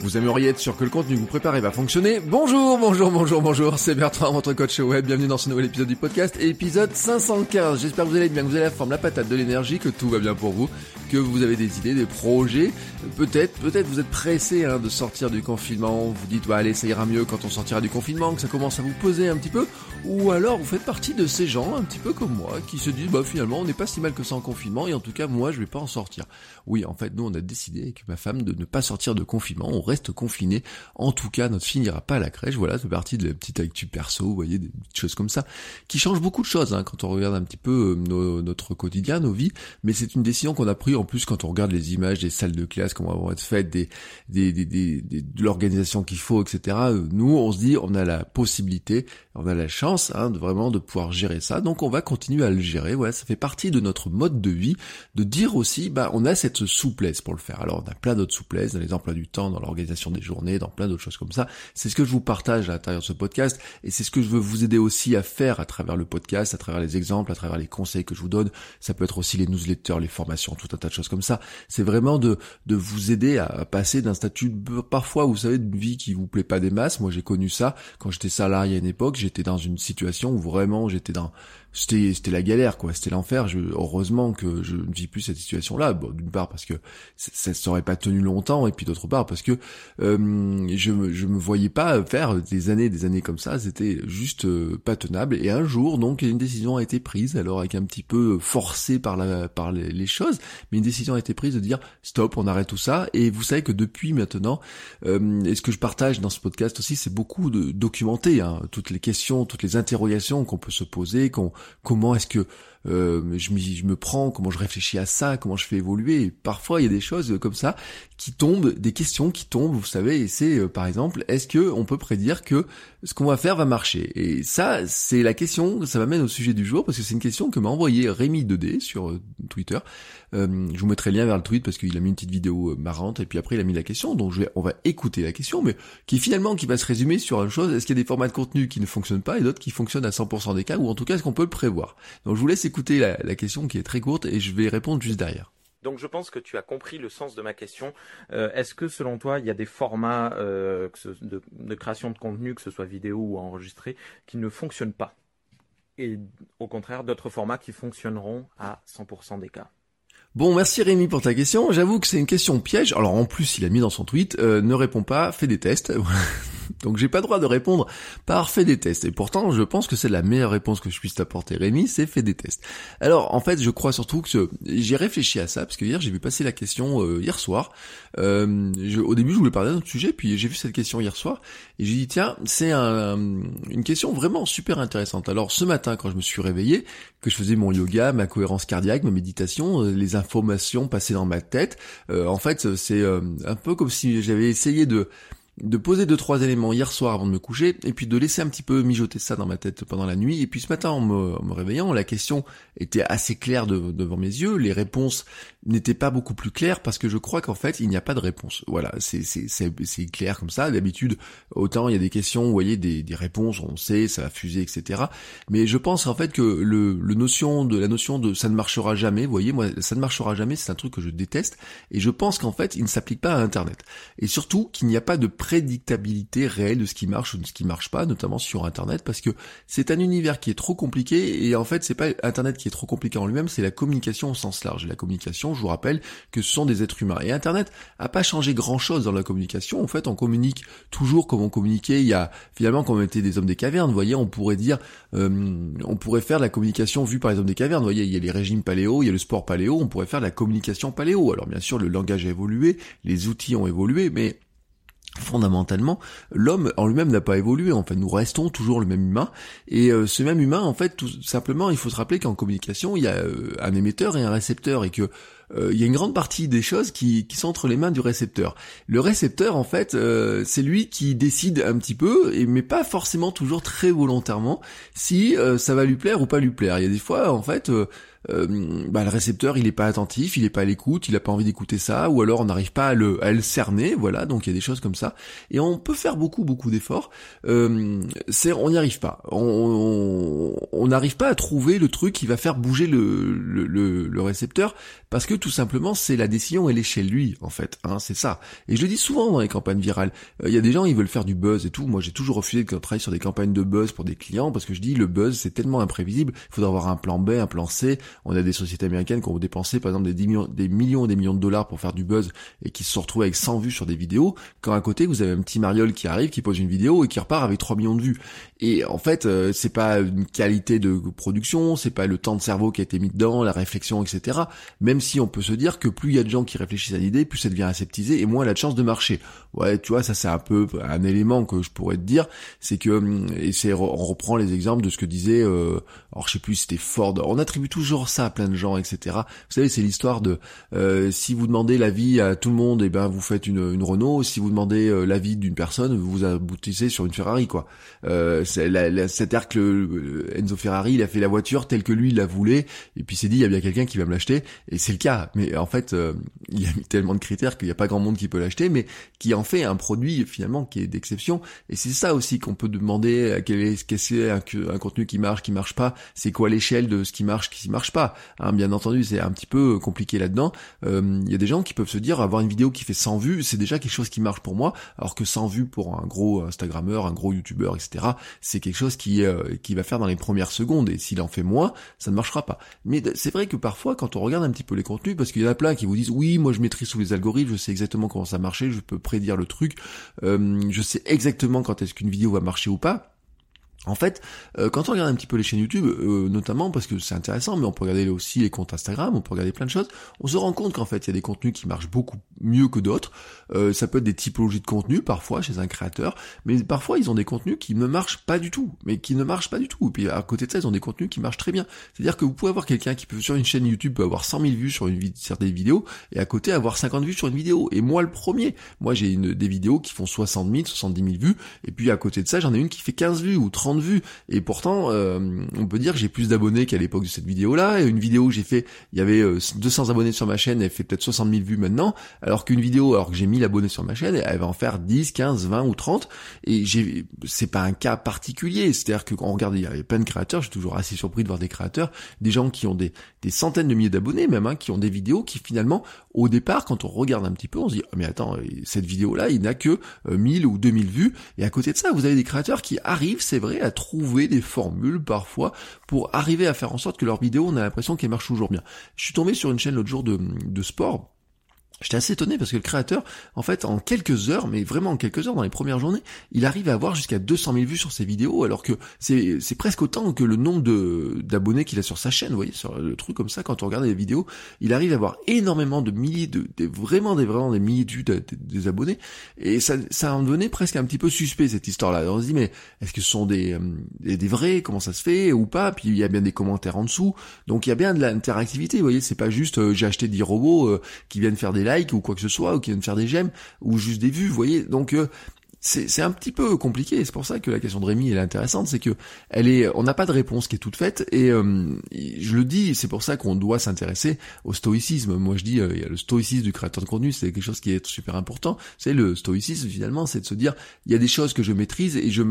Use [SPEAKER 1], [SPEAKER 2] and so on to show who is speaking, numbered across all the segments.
[SPEAKER 1] Vous aimeriez être sûr que le contenu que vous préparez va fonctionner. Bonjour, bonjour, bonjour, bonjour, c'est Bertrand, votre coach web, bienvenue dans ce nouvel épisode du podcast, épisode 515. J'espère que vous allez bien, que vous avez la forme, la patate, de l'énergie, que tout va bien pour vous, que vous avez des idées, des projets, peut-être, peut-être vous êtes pressé hein, de sortir du confinement, vous dites, bah allez, ça ira mieux quand on sortira du confinement, que ça commence à vous poser un petit peu, ou alors vous faites partie de ces gens, un petit peu comme moi, qui se disent, bah finalement, on n'est pas si mal que ça en confinement, et en tout cas, moi, je vais pas en sortir. Oui, en fait, nous, on a décidé avec ma femme de ne pas sortir de confinement, on reste confiné. En tout cas, notre fille n'ira pas à la crèche. Voilà, c'est parti de la petite actu perso, vous voyez, des petites choses comme ça, qui changent beaucoup de choses hein, quand on regarde un petit peu euh, notre quotidien, nos vies. Mais c'est une décision qu'on a prise en plus quand on regarde les images des salles de classe, comment vont être faites, des, des, des, des de l'organisation qu'il faut, etc. Nous, on se dit, on a la possibilité, on a la chance, hein, de vraiment de pouvoir gérer ça. Donc, on va continuer à le gérer. Voilà, ça fait partie de notre mode de vie, de dire aussi, bah, on a cette souplesse pour le faire. Alors, on a plein d'autres souplesses dans les emplois du temps, dans l'organisation des journées, dans plein d'autres choses comme ça. C'est ce que je vous partage à l'intérieur de ce podcast et c'est ce que je veux vous aider aussi à faire à travers le podcast, à travers les exemples, à travers les conseils que je vous donne. Ça peut être aussi les newsletters, les formations, tout un tas de choses comme ça. C'est vraiment de, de vous aider à passer d'un statut parfois, vous savez, d'une vie qui vous plaît pas des masses. Moi, j'ai connu ça quand j'étais salarié à une époque. J'étais dans une situation où vraiment j'étais dans c'était c'était la galère quoi. C'était l'enfer. Je heureusement que je ne vis plus cette situation là bon, d'une part parce que ça ne serait pas tenu longtemps et puis d'autre part parce que euh, je je me voyais pas faire des années des années comme ça. C'était juste euh, pas tenable. Et un jour donc une décision a été prise alors avec un petit peu forcé par la par les, choses mais une décision a été prise de dire stop on arrête tout ça. Et vous savez que depuis maintenant euh, et ce que je partage dans ce podcast aussi c'est beaucoup de documenter hein, toutes les questions toutes les interrogations qu'on peut se poser qu'on comment est-ce que euh, je, je, me prends, comment je réfléchis à ça, comment je fais évoluer. Parfois, il y a des choses comme ça qui tombent, des questions qui tombent, vous savez. Et c'est, euh, par exemple, est-ce que on peut prédire que ce qu'on va faire va marcher? Et ça, c'est la question. Ça m'amène au sujet du jour parce que c'est une question que m'a envoyé Rémi 2D sur euh, Twitter. je vous mettrai le lien vers le tweet parce qu'il a mis une petite vidéo marrante et puis après il a mis la question. Donc je vais, on va écouter la question, mais qui finalement qui va se résumer sur une chose. Est-ce qu'il y a des formats de contenu qui ne fonctionnent pas et d'autres qui fonctionnent à 100% des cas ou en tout cas est-ce qu'on peut le prévoir? Donc je vous laisse écouter la, la, question qui est très courte et je vais répondre juste derrière.
[SPEAKER 2] Donc je pense que tu as compris le sens de ma question. Euh, est-ce que selon toi, il y a des formats euh, de, de, création de contenu, que ce soit vidéo ou enregistré, qui ne fonctionnent pas? Et au contraire, d'autres formats qui fonctionneront à 100% des cas?
[SPEAKER 1] Bon, merci Rémi pour ta question. J'avoue que c'est une question piège. Alors en plus, il a mis dans son tweet, euh, ne réponds pas, fais des tests. Donc j'ai pas le droit de répondre par fait des tests. Et pourtant, je pense que c'est la meilleure réponse que je puisse t'apporter, Rémi, c'est fait des tests. Alors en fait, je crois surtout que j'ai réfléchi à ça, parce que hier j'ai vu passer la question euh, hier soir. Euh, au début, je voulais parler d'un autre sujet, puis j'ai vu cette question hier soir, et j'ai dit tiens, c'est un, une question vraiment super intéressante. Alors ce matin, quand je me suis réveillé, que je faisais mon yoga, ma cohérence cardiaque, ma méditation, euh, les informations passées dans ma tête, en fait, c'est un peu comme si j'avais essayé de de poser deux trois éléments hier soir avant de me coucher et puis de laisser un petit peu mijoter ça dans ma tête pendant la nuit et puis ce matin en me, réveillant la question était assez claire devant mes yeux les réponses n'étaient pas beaucoup plus claires parce que je crois qu'en fait il n'y a pas de réponse. Voilà c'est c'est clair comme ça. D'habitude autant il y a des questions vous voyez des, des réponses on sait ça va fuser etc mais je pense en fait que le, le notion de la notion de ça ne marchera jamais vous voyez moi ça ne marchera jamais c'est un truc que je déteste et je pense qu'en fait il ne s'applique pas à internet. Et surtout qu'il n'y a pas de prédictabilité réelle de ce qui marche ou de ce qui marche pas, notamment sur Internet, parce que c'est un univers qui est trop compliqué et en fait c'est pas Internet qui est trop compliqué en lui-même, c'est la communication au sens large. La communication, je vous rappelle que ce sont des êtres humains et Internet a pas changé grand-chose dans la communication. En fait, on communique toujours comme on communiquait il y a finalement quand on était des hommes des cavernes. Vous voyez, on pourrait dire, euh, on pourrait faire la communication vue par les hommes des cavernes. Vous voyez, il y a les régimes paléo, il y a le sport paléo, on pourrait faire la communication paléo. Alors bien sûr, le langage a évolué, les outils ont évolué, mais fondamentalement, l'homme en lui-même n'a pas évolué. En fait, nous restons toujours le même humain. Et euh, ce même humain, en fait, tout simplement, il faut se rappeler qu'en communication, il y a euh, un émetteur et un récepteur, et que euh, il y a une grande partie des choses qui, qui sont entre les mains du récepteur. Le récepteur, en fait, c'est lui qui décide un petit peu, mais pas forcément toujours très volontairement, si ça va lui plaire ou pas lui plaire. Il y a des fois, en fait, euh, bah, le récepteur il est pas attentif, il est pas à l'écoute, il a pas envie d'écouter ça, ou alors on n'arrive pas à le, à le cerner, voilà, donc il y a des choses comme ça. Et on peut faire beaucoup beaucoup d'efforts, euh, c'est on n'y arrive pas, on n'arrive pas à trouver le truc qui va faire bouger le, le, le, récepteur, parce que tout simplement c'est la décision elle est chez lui en fait, hein, c'est ça. Et je le dis souvent dans les campagnes virales, euh, il y a des gens ils veulent faire du buzz et tout, moi j'ai toujours refusé de travailler sur des campagnes de buzz pour des clients parce que je dis le buzz c'est tellement imprévisible, il faudra avoir un plan B, un plan C, on a des sociétés américaines qui ont dépensé par exemple des, millions, et des millions de dollars pour faire du buzz et qui se sont retrouvés avec 100 vues sur des vidéos, quand à côté vous avez un petit mariole qui arrive, qui pose une vidéo et qui repart avec 3 millions de vues. Et en fait, euh, c'est pas une qualité de production, c'est pas le temps de cerveau qui a été mis dedans, la réflexion, etc. Même si on peut se dire que plus il y a de gens qui réfléchissent à l'idée, plus ça devient aseptisé et moins elle a de chance de marcher. Ouais, tu vois, ça c'est un peu un élément que je pourrais te dire, c'est que hum, et c'est on reprend les exemples de ce que disait, euh, alors je sais plus, c'était Ford. On attribue toujours ça à plein de gens, etc. Vous savez, c'est l'histoire de euh, si vous demandez l'avis à tout le monde, et eh ben vous faites une, une Renault. Si vous demandez euh, l'avis d'une personne, vous aboutissez sur une Ferrari, quoi. Euh, c'est-à-dire que Enzo Ferrari, il a fait la voiture telle que lui il la voulait, et puis s'est dit il y a bien quelqu'un qui va me l'acheter, et c'est le cas. Mais en fait, euh, il y a mis tellement de critères qu'il n'y a pas grand monde qui peut l'acheter, mais qui en fait un produit finalement qui est d'exception. Et c'est ça aussi qu'on peut demander quel est qu'est-ce que un, un, contenu qui marche, qui marche pas. C'est quoi l'échelle de ce qui marche, qui marche pas. Hein, bien entendu, c'est un petit peu compliqué là-dedans. Euh, il y a des gens qui peuvent se dire avoir une vidéo qui fait 100 vues, c'est déjà quelque chose qui marche pour moi, alors que 100 vues pour un gros Instagrammeur, un gros YouTuber, etc c'est quelque chose qui, euh, qui va faire dans les premières secondes, et s'il en fait moins, ça ne marchera pas. Mais c'est vrai que parfois, quand on regarde un petit peu les contenus, parce qu'il y en a plein qui vous disent, oui, moi je maîtrise tous les algorithmes, je sais exactement comment ça marche, je peux prédire le truc, euh, je sais exactement quand est-ce qu'une vidéo va marcher ou pas, en fait, euh, quand on regarde un petit peu les chaînes YouTube, euh, notamment parce que c'est intéressant, mais on peut regarder aussi les comptes Instagram, on peut regarder plein de choses, on se rend compte qu'en fait, il y a des contenus qui marchent beaucoup mieux que d'autres. Euh, ça peut être des typologies de contenus, parfois, chez un créateur, mais parfois, ils ont des contenus qui ne marchent pas du tout, mais qui ne marchent pas du tout. Et puis, à côté de ça, ils ont des contenus qui marchent très bien. C'est-à-dire que vous pouvez avoir quelqu'un qui peut, sur une chaîne YouTube, avoir 100 000 vues sur une vidéos, et à côté, avoir 50 vues sur une vidéo. Et moi, le premier, moi, j'ai des vidéos qui font 60 000, 70 000 vues, et puis à côté de ça, j'en ai une qui fait 15 vues ou 30 vues. Et pourtant, euh, on peut dire que j'ai plus d'abonnés qu'à l'époque de cette vidéo-là. Une vidéo que j'ai fait, il y avait 200 euh, abonnés sur ma chaîne, elle fait peut-être 60 000 vues maintenant, alors qu'une vidéo, alors que j'ai 1000 abonnés sur ma chaîne, elle va en faire 10, 15, 20 ou 30. Et j'ai, c'est pas un cas particulier. C'est-à-dire que quand on regarde, il y avait plein de créateurs, je suis toujours assez surpris de voir des créateurs, des gens qui ont des, des centaines de milliers d'abonnés même, hein, qui ont des vidéos qui finalement, au départ, quand on regarde un petit peu, on se dit, oh, mais attends, cette vidéo-là, il n'a que 1000 euh, ou 2000 vues. Et à côté de ça, vous avez des créateurs qui arrivent, c'est vrai, à trouver des formules parfois pour arriver à faire en sorte que leur vidéo, on a l'impression qu'elle marche toujours bien. Je suis tombé sur une chaîne l'autre jour de sport J'étais assez étonné parce que le créateur, en fait, en quelques heures, mais vraiment en quelques heures, dans les premières journées, il arrive à avoir jusqu'à 200 000 vues sur ses vidéos, alors que c'est, presque autant que le nombre de, d'abonnés qu'il a sur sa chaîne, vous voyez, sur le truc comme ça, quand on regarde les vidéos, il arrive à avoir énormément de milliers de, vraiment des, vraiment des milliers de vues des abonnés, et ça, ça en devenait presque un petit peu suspect, cette histoire-là. On se dit, mais est-ce que ce sont des, euh, des, vrais, comment ça se fait, ou pas, puis il y a bien des commentaires en dessous, donc il y a bien de l'interactivité, vous voyez, c'est pas juste, euh, j'ai acheté 10 robots euh, qui viennent faire des like ou quoi que ce soit, ou qui viennent faire des j'aime, ou juste des vues, vous voyez. Donc euh, c'est un petit peu compliqué. C'est pour ça que la question de Rémi est intéressante, c'est que elle est, on n'a pas de réponse qui est toute faite. Et euh, je le dis, c'est pour ça qu'on doit s'intéresser au stoïcisme. Moi, je dis, euh, il y a le stoïcisme du créateur de contenu, c'est quelque chose qui est super important. C'est le stoïcisme finalement, c'est de se dire, il y a des choses que je maîtrise et je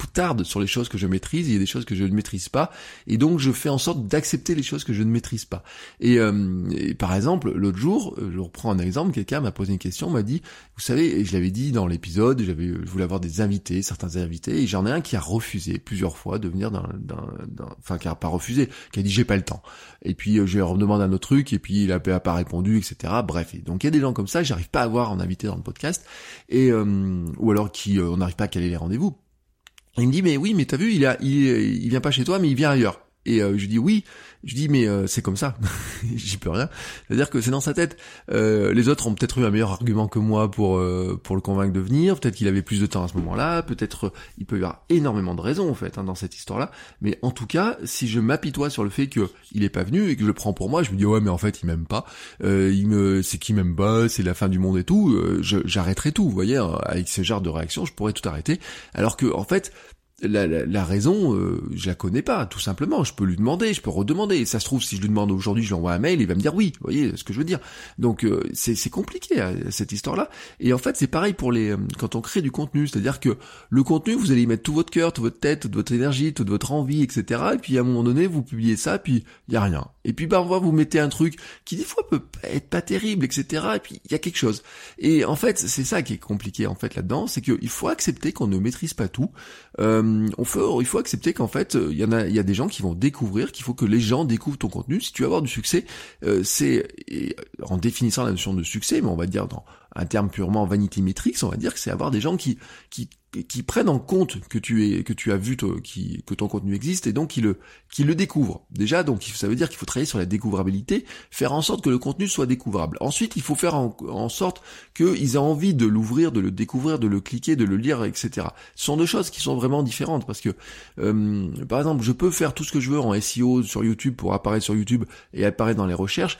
[SPEAKER 1] m'attarde sur les choses que je maîtrise. Il y a des choses que je ne maîtrise pas, et donc je fais en sorte d'accepter les choses que je ne maîtrise pas. Et, euh, et par exemple, l'autre jour, je reprends un exemple, quelqu'un m'a posé une question, m'a dit, vous savez, et je l'avais dit dans l'épisode, j'avais je voulais avoir des invités, certains invités, et j'en ai un qui a refusé plusieurs fois de venir d'un, enfin qui a pas refusé, qui a dit j'ai pas le temps. Et puis euh, je lui redemande un autre truc, et puis il a pas répondu, etc. Bref, donc il y a des gens comme ça, j'arrive pas à avoir en invité dans le podcast, et euh, ou alors qui euh, on n'arrive pas à caler les rendez-vous. Il me dit mais oui, mais t'as vu, il a, il, il vient pas chez toi, mais il vient ailleurs. Et euh, je dis oui, je dis mais euh, c'est comme ça, j'y peux rien. C'est-à-dire que c'est dans sa tête. Euh, les autres ont peut-être eu un meilleur argument que moi pour pour le convaincre de venir. Peut-être qu'il avait plus de temps à ce moment-là. Peut-être il peut y avoir énormément de raisons en fait hein, dans cette histoire-là. Mais en tout cas, si je m'apitoie sur le fait que il est pas venu et que je le prends pour moi, je me dis ouais mais en fait il m'aime pas. il me c'est qui m'aime pas, c'est la fin du monde et tout. j'arrêterai tout. Vous voyez, hein, avec ce genre de réaction, je pourrais tout arrêter. Alors que en fait la, la, raison, euh, je la connais pas, tout simplement. Je peux lui demander, je peux redemander. ça se trouve, si je lui demande aujourd'hui, je lui envoie un mail, il va me dire oui. Vous voyez ce que je veux dire Donc euh, c'est compliqué hein, cette histoire-là. Et en fait, c'est pareil pour les euh, quand on crée du contenu, c'est-à-dire que le contenu, vous allez y mettre tout votre cœur, toute votre tête, toute votre énergie, toute votre envie, etc. Et puis à un moment donné, vous publiez ça, puis il y a rien. Et puis bah, vous mettez un truc qui des fois peut être pas terrible, etc. Et puis il y a quelque chose. Et en fait, c'est ça qui est compliqué en fait là-dedans, c'est qu'il faut accepter qu'on ne maîtrise pas tout. Euh, on faut, il faut accepter qu'en fait, il y en a, il y a des gens qui vont découvrir, qu'il faut que les gens découvrent ton contenu. Si tu veux avoir du succès, euh, c'est en définissant la notion de succès, mais on va dire dans un terme purement vanity metrics, on va dire que c'est avoir des gens qui, qui, qui prennent en compte que tu es, que tu as vu que ton contenu existe et donc qui le, qui le découvrent. Déjà, donc ça veut dire qu'il faut travailler sur la découvrabilité, faire en sorte que le contenu soit découvrable. Ensuite, il faut faire en, sorte qu'ils aient envie de l'ouvrir, de le découvrir, de le cliquer, de le lire, etc. Ce sont deux choses qui sont vraiment différentes parce que, euh, par exemple, je peux faire tout ce que je veux en SEO sur YouTube pour apparaître sur YouTube et apparaître dans les recherches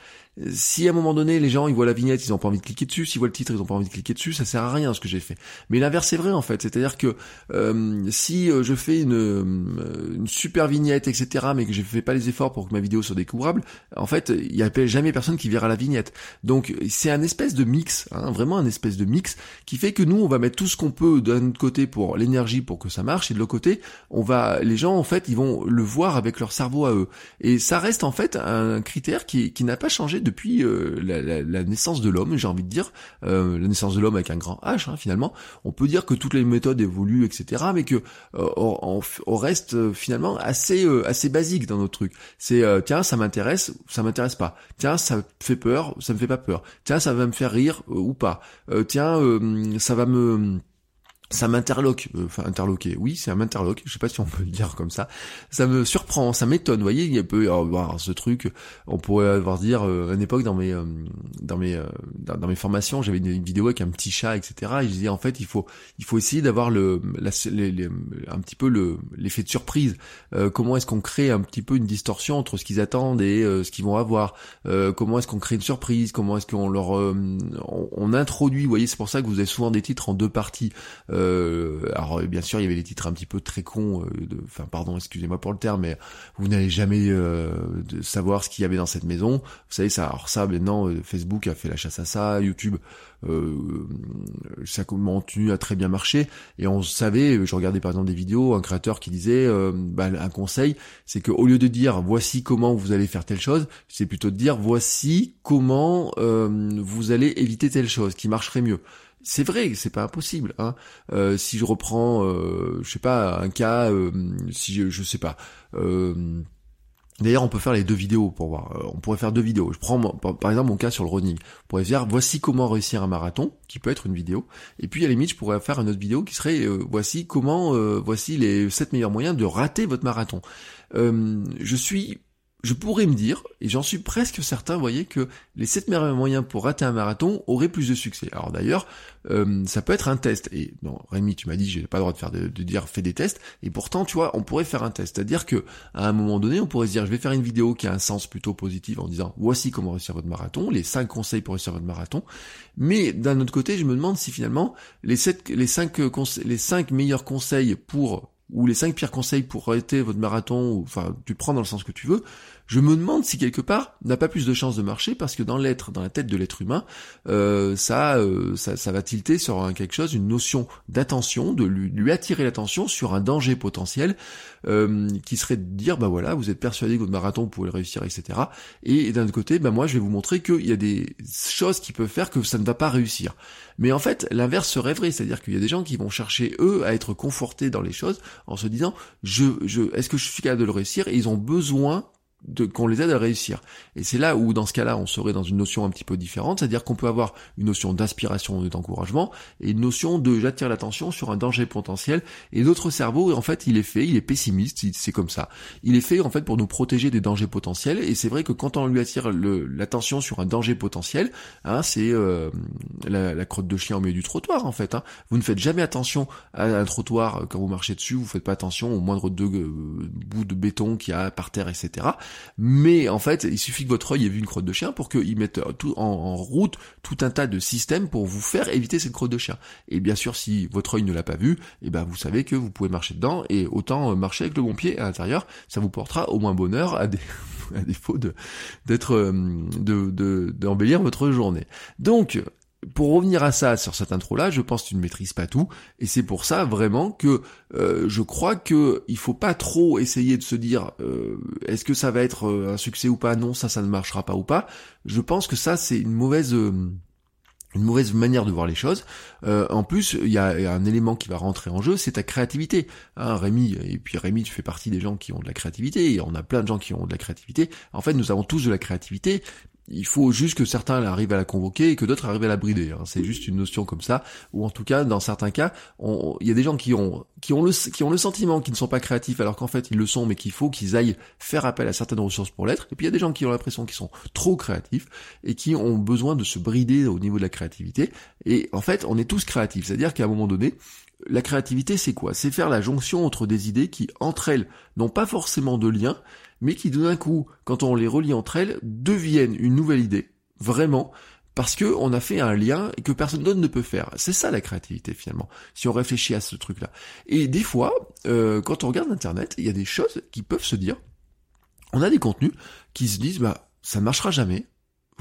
[SPEAKER 1] si à un moment donné les gens ils voient la vignette, ils ont pas envie de cliquer dessus, s'ils voient le titre, ils ont pas envie de cliquer dessus, ça sert à rien ce que j'ai fait. Mais l'inverse est vrai en fait, c'est-à-dire que euh, si euh, je fais une, euh, super vignette, etc., mais que je fais pas les efforts pour que ma vidéo soit découvrable, en fait il y a jamais personne qui verra la vignette. Donc c'est un espèce de mix, hein, vraiment un espèce de mix qui fait que nous on va mettre tout ce qu'on peut d'un côté pour l'énergie pour que ça marche et de l'autre côté on va les gens en fait ils vont le voir avec leur cerveau à eux et ça reste en fait un critère qui, n'a pas changé depuis la, naissance de l'homme, j'ai envie de dire, la naissance de l'homme avec un grand H, hein, finalement, on peut dire que toutes les méthodes évoluent, etc., mais que euh, on, reste finalement assez assez basique dans notre truc. C'est tiens, ça m'intéresse, ça m'intéresse pas. Tiens, ça fait peur, ça me fait pas peur. Tiens, ça va me faire rire ou pas. tiens, ça va me ça m'interloque, euh, enfin interloquer, oui, c'est un m'interloque, je sais pas si on peut le dire comme ça. Ça me surprend, ça m'étonne, vous voyez, il y avoir ce truc, on pourrait avoir dire euh, à une époque dans mes euh, dans mes dans, mes formations, j'avais une, vidéo avec un petit chat, etc. Et je disais en fait, il faut il faut essayer d'avoir le un petit peu le l'effet de surprise. comment est-ce qu'on crée un petit peu une distorsion entre ce qu'ils attendent et ce qu'ils vont avoir? Comment est-ce qu'on crée une surprise? Comment est-ce qu'on leur on, introduit, vous voyez, c'est pour ça que vous avez souvent des titres en deux parties. Euh, alors bien sûr, il y avait des titres un petit peu très cons. Euh, enfin, pardon, excusez-moi pour le terme, mais vous n'allez jamais euh, savoir ce qu'il y avait dans cette maison. Vous savez ça. Alors ça, maintenant, Facebook a fait la chasse à ça. YouTube, ça continue à très bien marcher. Et on savait, je regardais par exemple des vidéos, un créateur qui disait, bah, un conseil, c'est que au lieu de dire voici comment vous allez faire telle chose, c'est plutôt de dire voici comment vous allez éviter telle chose qui marcherait mieux. C'est vrai, c'est pas impossible. Hein. Euh, si je reprends, euh, je sais pas, un cas, euh, si je, je sais pas. D'ailleurs, on peut faire les deux vidéos pour voir. On pourrait faire deux vidéos. Je prends par exemple mon cas sur le running. On pourrait dire voici comment réussir un marathon, qui peut être une vidéo. Et puis à la limite, je pourrais faire une autre vidéo qui serait voici comment, voici les sept meilleurs moyens de rater votre marathon. je suis je pourrais me dire, et j'en suis presque certain, vous voyez, que les 7 meilleurs moyens pour rater un marathon auraient plus de succès. Alors d'ailleurs, euh, ça peut être un test. Et non, Rémi, tu m'as dit, j'ai pas le droit de faire de, dire fais des tests. Et pourtant, tu vois, on pourrait faire un test. C'est-à-dire que à un moment donné, on pourrait se dire, je vais faire une vidéo qui a un sens plutôt positif en disant, voici comment réussir votre marathon, les 5 conseils pour réussir votre marathon. Mais d'un autre côté, je me demande si finalement les 7, les 5 les 5 meilleurs conseils pour ou les 5 pires conseils pour arrêter votre marathon, ou, enfin, tu prends dans le sens que tu veux, je me demande si quelque part n'a pas plus de chances de marcher parce que dans l'être, dans la tête de l'être humain, euh, ça, euh, ça, ça, va tilter sur un, quelque chose, une notion d'attention, de lui, attirer l'attention sur un danger potentiel, euh, qui serait de dire, bah voilà, vous êtes persuadé que votre marathon vous le réussir, etc. Et, d'un autre côté, bah moi je vais vous montrer qu'il y a des choses qui peuvent faire que ça ne va pas réussir. Mais en fait, l'inverse serait vrai, c'est-à-dire qu'il y a des gens qui vont chercher eux à être confortés dans les choses en se disant, je, je, est-ce que je suis capable de le réussir? Et ils ont besoin qu'on les aide à réussir. Et c'est là où, dans ce cas-là, on serait dans une notion un petit peu différente, c'est-à-dire qu'on peut avoir une notion d'inspiration et d'encouragement, et une notion de j'attire l'attention sur un danger potentiel, et notre cerveau, en fait, il est fait, il est pessimiste, c'est comme ça. Il est fait, en fait, pour nous protéger des dangers potentiels, et c'est vrai que quand on lui attire l'attention sur un danger potentiel, hein, c'est euh, la, la, crotte de chien au milieu du trottoir, en fait. Hein. Vous ne faites jamais attention à un trottoir quand vous marchez dessus, vous faites pas attention au moindre deux euh, bouts de béton qu'il y a par terre, etc. Mais en fait, il suffit que votre œil ait vu une crotte de chien pour qu'il mette tout en, route tout un tas de systèmes pour vous faire éviter cette crotte de chien. Et bien sûr, si votre œil ne l'a pas vu, et ben vous savez que vous pouvez marcher dedans et autant marcher avec le bon pied à l'intérieur, ça vous portera au moins bonheur à, défaut de d'être euh, de d'embellir votre journée. Donc pour revenir à ça, sur cette intro-là, je pense que tu ne maîtrises pas tout, et c'est pour ça vraiment que euh, je crois que il faut pas trop essayer de se dire euh, est-ce que ça va être euh, un succès ou pas, non, ça, ça ne marchera pas ou pas. Je pense que ça, c'est une mauvaise une mauvaise manière de voir les choses. en plus, il y a, un élément qui va rentrer en jeu, c'est ta créativité. Hein, Rémi, et puis Rémi, tu fais partie des gens qui ont de la créativité, et on a plein de gens qui ont de la créativité. En fait, nous avons tous de la créativité, il faut juste que certains arrivent à la convoquer et que d'autres arrivent à la brider. Hein. C'est juste une notion comme ça, ou en tout cas, dans certains cas, il y a des gens qui ont le qui ont le sentiment qu'ils ne sont pas créatifs, alors qu'en fait ils le sont, mais qu'il faut qu'ils aillent faire appel à certaines ressources pour l'être. Et puis il y a des gens qui ont l'impression qu'ils sont trop créatifs et qui ont besoin de se brider au niveau de la créativité. Et en fait, on est tous créatifs, c'est-à-dire qu'à un moment donné, la créativité, c'est quoi? C'est faire la jonction entre des idées qui, entre elles, n'ont pas forcément de lien, mais qui d'un coup, quand on les relie entre elles, deviennent une nouvelle idée. Vraiment. Parce que on a fait un lien que personne d'autre ne peut faire. C'est ça la créativité finalement, si on réfléchit à ce truc-là. Et des fois, euh, quand on regarde Internet, il y a des choses qui peuvent se dire. On a des contenus qui se disent, bah, ça ne marchera jamais,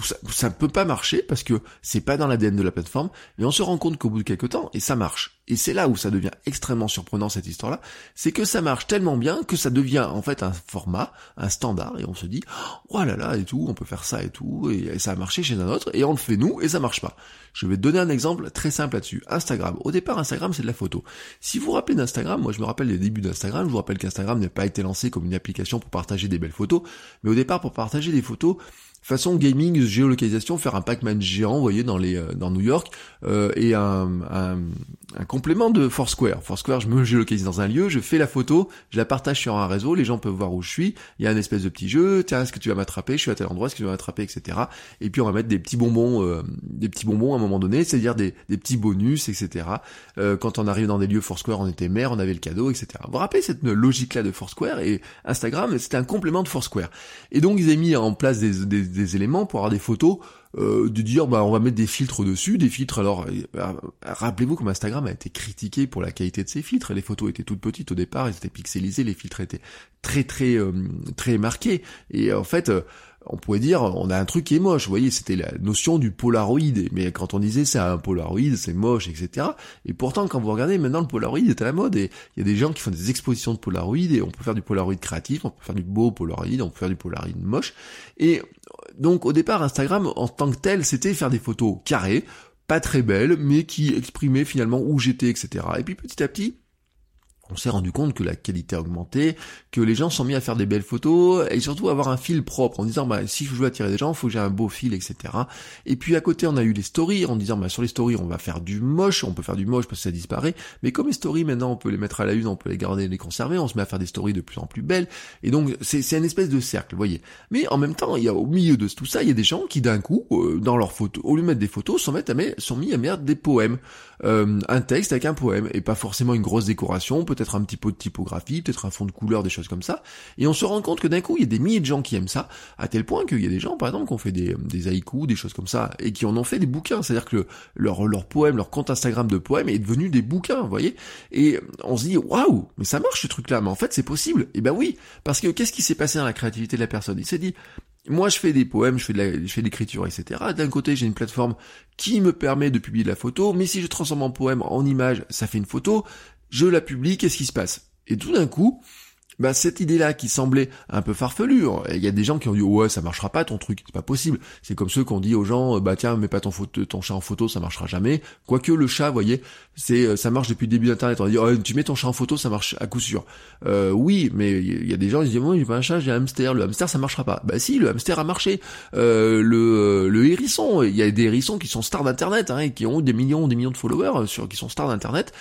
[SPEAKER 1] ça, ne peut pas marcher parce que c'est pas dans l'ADN de la plateforme, mais on se rend compte qu'au bout de quelques temps, et ça marche. Et c'est là où ça devient extrêmement surprenant cette histoire-là, c'est que ça marche tellement bien que ça devient en fait un format, un standard, et on se dit, oh là là, et tout, on peut faire ça et tout, et, ça a marché chez un autre, et on le fait nous, et ça marche pas. Je vais te donner un exemple très simple là-dessus. Instagram. Au départ, Instagram, c'est de la photo. Si vous vous rappelez d'Instagram, moi je me rappelle les débuts d'Instagram, je vous rappelle qu'Instagram n'a pas été lancé comme une application pour partager des belles photos, mais au départ, pour partager des photos, façon gaming, géolocalisation, faire un Pac-Man géant, vous voyez, dans les euh, dans New York, euh, et un, un, un, complément de Foursquare. Foursquare, je me géolocalise dans un lieu, je fais la photo, je la partage sur un réseau, les gens peuvent voir où je suis, il y a un espèce de petit jeu, tiens, est-ce que tu vas m'attraper, je suis à tel endroit, est-ce que tu vas m'attraper, etc. Et puis on va mettre des petits bonbons, euh, des petits bonbons à un moment donné, c'est-à-dire des, des petits bonus, etc. quand on arrive dans des lieux Foursquare, on était maire, on avait le cadeau, etc. Vous vous rappelez cette logique-là de Foursquare et Instagram, c'était un complément de Foursquare. Et donc ils avaient mis en place des, des des éléments pour avoir des photos, euh, de dire bah on va mettre des filtres dessus, des filtres. Alors euh, rappelez-vous comme Instagram a été critiqué pour la qualité de ses filtres. Les photos étaient toutes petites au départ, elles étaient pixelisées, les filtres étaient très très euh, très marqués. Et en fait on pourrait dire, on a un truc qui est moche. Vous voyez, c'était la notion du Polaroid. Mais quand on disait c'est un Polaroid, c'est moche, etc. Et pourtant, quand vous regardez, maintenant le Polaroid est à la mode et il y a des gens qui font des expositions de Polaroid et on peut faire du Polaroid créatif, on peut faire du beau Polaroid, on peut faire du Polaroid moche. Et donc, au départ, Instagram, en tant que tel, c'était faire des photos carrées, pas très belles, mais qui exprimaient finalement où j'étais, etc. Et puis petit à petit, on s'est rendu compte que la qualité a augmenté, que les gens sont mis à faire des belles photos et surtout avoir un fil propre en disant bah si je veux attirer des gens, faut que j'ai un beau fil, etc. Et puis à côté on a eu les stories en disant bah sur les stories on va faire du moche, on peut faire du moche parce que ça disparaît, mais comme les stories maintenant on peut les mettre à la une, on peut les garder, les conserver, on se met à faire des stories de plus en plus belles et donc c'est c'est une espèce de cercle, vous voyez. Mais en même temps il y a au milieu de tout ça il y a des gens qui d'un coup euh, dans leurs photos au lieu de mettre des photos sont mis à mettre des poèmes, euh, un texte avec un poème et pas forcément une grosse décoration, peut peut-être un petit peu de typographie, peut-être un fond de couleur, des choses comme ça. Et on se rend compte que d'un coup, il y a des milliers de gens qui aiment ça, à tel point qu'il y a des gens, par exemple, qui ont fait des, des haïkus, des choses comme ça, et qui en ont fait des bouquins. C'est-à-dire que leur, leur poème, leur compte Instagram de poème est devenu des bouquins, vous voyez. Et on se dit, waouh, mais ça marche ce truc-là, mais en fait c'est possible. Et eh ben oui, parce que qu'est-ce qui s'est passé dans la créativité de la personne? Il s'est dit, moi, je fais des poèmes, je fais de je fais de l'écriture, etc. D'un côté, j'ai une plateforme qui me permet de publier de la photo, mais si je transforme en poème en image, ça fait une photo je la publie, qu'est-ce qui se passe? Et tout d'un coup, bah cette idée-là qui semblait un peu farfelue, hein, il y a des gens qui ont dit ouais ça marchera pas ton truc, c'est pas possible. C'est comme ceux qui ont dit aux gens bah tiens mets pas ton, photo, ton chat en photo, ça marchera jamais. Quoique le chat, voyez, c'est euh, ça marche depuis le début d'internet. On dit oh, tu mets ton chat en photo, ça marche à coup sûr. Euh, oui, mais il y a des gens qui disent moi j'ai pas un chat, j'ai un hamster. Le hamster ça marchera pas. Bah si, le hamster a marché. Euh, le le hérisson, il y a des hérissons qui sont stars d'internet hein, et qui ont des millions des millions de followers sur qui sont stars d'internet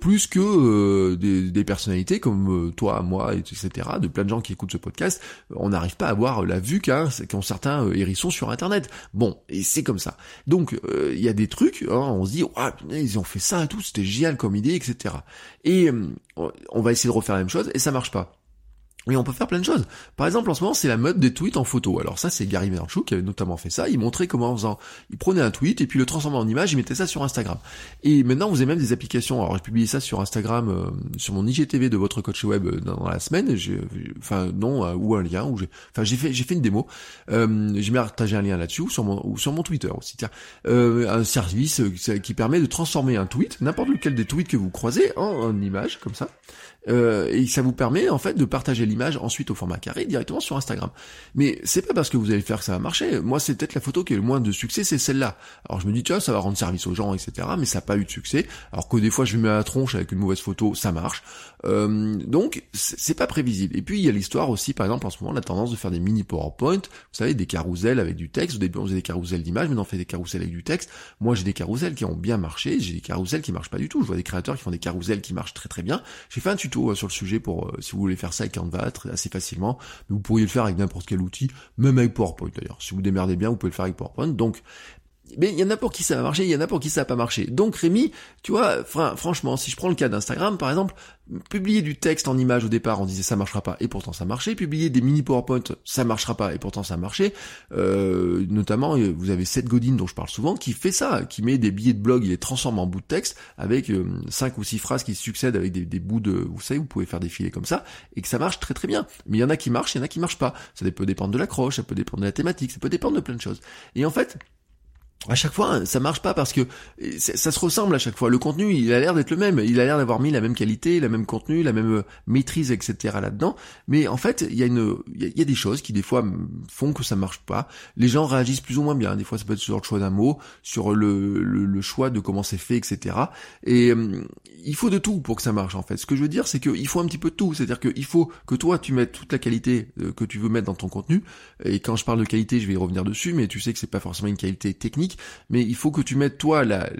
[SPEAKER 1] plus que des, des, personnalités comme toi, moi, etc. De plein de gens qui écoutent ce podcast, on n'arrive pas à avoir la vue qu'ont certains hérissons sur internet. Bon, et c'est comme ça. Donc il y a des trucs, hein, on se dit, ils ont fait ça et tout, c'était génial comme idée, etc. Et euh, on va essayer de refaire la même chose et ça marche pas. Mais on peut faire plein de choses. Par exemple, en ce moment, c'est la mode des tweets en photo. Alors ça, c'est Gary Vaynerchuk qui avait notamment fait ça. Il montrait comment en faisant, il prenait un tweet et puis le transformait en image, il mettait ça sur Instagram. Et maintenant, vous avez même des applications. Alors, j'ai publié ça sur Instagram, euh, sur mon IGTV de votre coach web euh, dans, la semaine. Enfin, non, euh, ou un lien, ou enfin, j'ai fait, j'ai fait une démo. Euh, j'ai partager un lien là-dessus, ou sur mon, ou sur mon Twitter aussi. Tiens, un service qui permet de transformer un tweet, n'importe lequel des tweets que vous croisez, en image comme ça. Euh, et ça vous permet en fait de partager l'image ensuite au format carré directement sur Instagram. Mais c'est pas parce que vous allez faire que ça va marcher. Moi, c'est peut-être la photo qui a le moins de succès, c'est celle-là. Alors je me dis, vois, ça va rendre service aux gens, etc. Mais ça n'a pas eu de succès. Alors que des fois, je me mets à la tronche avec une mauvaise photo, ça marche. Euh, donc c'est pas prévisible. Et puis il y a l'histoire aussi, par exemple, en ce moment, la tendance de faire des mini PowerPoint. Vous savez, des carousels avec du texte. Au début, on faisait des carousels d'images, maintenant on fait des carousels avec du texte. Moi, j'ai des carousels qui ont bien marché. J'ai des carousels qui marchent pas du tout. Je vois des créateurs qui font des carousels qui marchent très très bien. J'ai fait un tuto euh, sur le sujet pour euh, si vous voulez faire ça avec Canva assez facilement. Mais vous pourriez le faire avec n'importe quel outil, même avec PowerPoint d'ailleurs. Si vous démerdez bien, vous pouvez le faire avec PowerPoint. Donc mais il y en a pour qui ça va marcher, il y en a pour qui ça va pas marcher. Donc Rémi, tu vois, franchement, si je prends le cas d'Instagram par exemple, publier du texte en image au départ, on disait ça marchera pas, et pourtant ça marchait. Publier des mini PowerPoint, ça marchera pas, et pourtant ça marchait. Euh, notamment, euh, vous avez Seth Godin dont je parle souvent, qui fait ça, qui met des billets de blog, il les transforme en bouts de texte avec euh, cinq ou six phrases qui succèdent avec des, des, bouts de, vous savez, vous pouvez faire défiler comme ça, et que ça marche très très bien. Mais il y en a qui marchent, il y en a qui marchent pas. Ça peut dépendre de l'accroche, ça peut dépendre de la thématique, ça peut dépendre de plein de choses. Et en fait, à chaque fois, ça marche pas parce que ça se ressemble à chaque fois. Le contenu, il a l'air d'être le même. Il a l'air d'avoir mis la même qualité, la même contenu, la même euh, maîtrise, etc. là-dedans. Mais en fait, il y a une, il y a des choses qui des fois font que ça marche pas. Les gens réagissent plus ou moins bien. Des fois, ça peut être sur le choix d'un mot, sur le, le, choix de comment c'est fait, etc. Et euh, il faut de tout pour que ça marche en fait. Ce que je veux dire, c'est qu'il faut un petit peu de tout. C'est-à-dire qu'il faut que toi, tu mettes toute la qualité euh, que tu veux mettre dans ton contenu. Et quand je parle de qualité, je vais y revenir dessus, mais tu sais que c'est pas forcément une qualité technique mais il faut que tu mettes toi la,